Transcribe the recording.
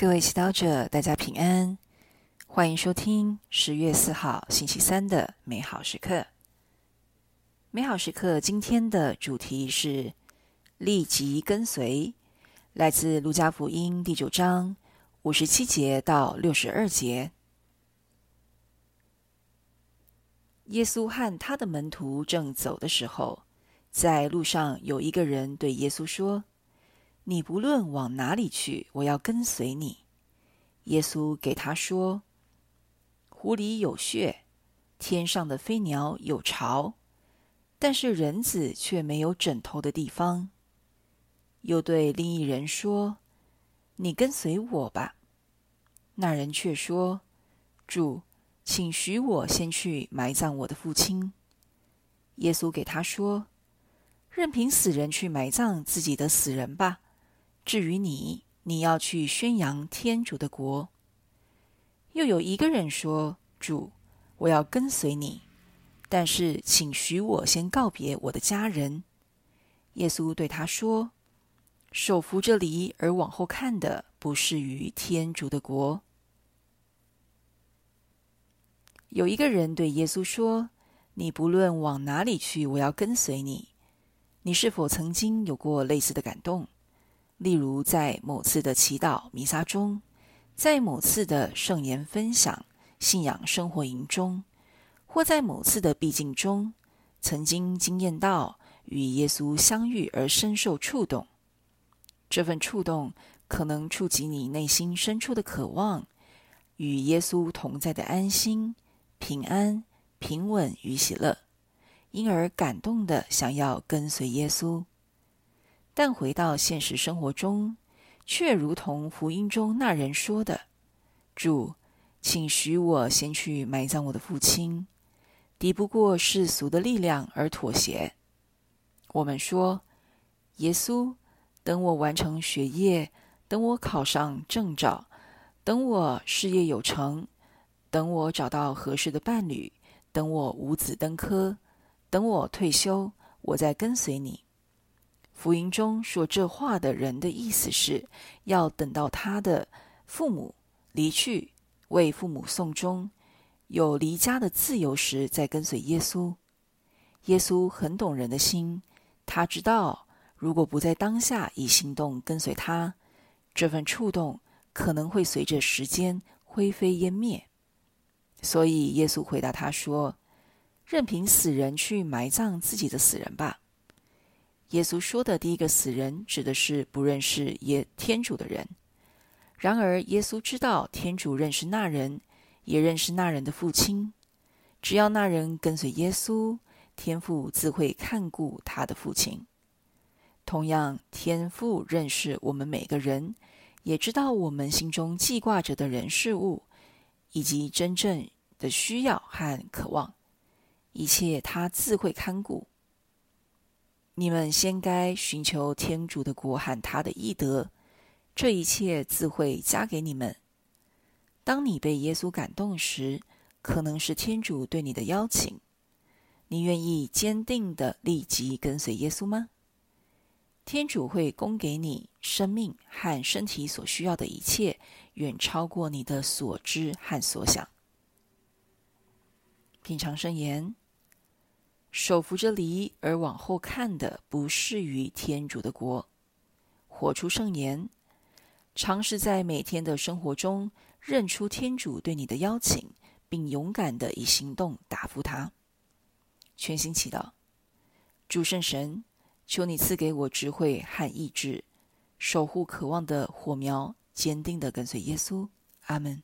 各位祈祷者，大家平安，欢迎收听十月四号星期三的美好时刻。美好时刻今天的主题是立即跟随，来自路加福音第九章五十七节到六十二节。耶稣和他的门徒正走的时候，在路上有一个人对耶稣说。你不论往哪里去，我要跟随你。耶稣给他说：“湖里有穴，天上的飞鸟有巢，但是人子却没有枕头的地方。”又对另一人说：“你跟随我吧。”那人却说：“主，请许我先去埋葬我的父亲。”耶稣给他说：“任凭死人去埋葬自己的死人吧。”至于你，你要去宣扬天主的国。又有一个人说：“主，我要跟随你，但是请许我先告别我的家人。”耶稣对他说：“手扶着犁而往后看的，不适于天主的国。”有一个人对耶稣说：“你不论往哪里去，我要跟随你。”你是否曾经有过类似的感动？例如，在某次的祈祷弥撒中，在某次的圣言分享、信仰生活营中，或在某次的避静中，曾经惊艳到与耶稣相遇而深受触动。这份触动可能触及你内心深处的渴望，与耶稣同在的安心、平安、平稳与喜乐，因而感动的想要跟随耶稣。但回到现实生活中，却如同福音中那人说的：“主，请许我先去埋葬我的父亲。”敌不过世俗的力量而妥协。我们说：“耶稣，等我完成学业，等我考上证照，等我事业有成，等我找到合适的伴侣，等我五子登科，等我退休，我再跟随你。”福音中说这话的人的意思是，要等到他的父母离去，为父母送终，有离家的自由时，再跟随耶稣。耶稣很懂人的心，他知道，如果不在当下以行动跟随他，这份触动可能会随着时间灰飞烟灭。所以耶稣回答他说：“任凭死人去埋葬自己的死人吧。”耶稣说的第一个死人，指的是不认识耶天主的人。然而，耶稣知道天主认识那人，也认识那人的父亲。只要那人跟随耶稣，天父自会看顾他的父亲。同样，天父认识我们每个人，也知道我们心中记挂着的人事物，以及真正的需要和渴望，一切他自会看顾。你们先该寻求天主的国和他的义德，这一切自会加给你们。当你被耶稣感动时，可能是天主对你的邀请。你愿意坚定地立即跟随耶稣吗？天主会供给你生命和身体所需要的一切，远超过你的所知和所想。品尝圣言。手扶着犁而往后看的，不适于天主的国。活出圣言，尝试在每天的生活中认出天主对你的邀请，并勇敢的以行动答复他。全心祈祷，诸圣神，求你赐给我智慧和意志，守护渴望的火苗，坚定的跟随耶稣。阿门。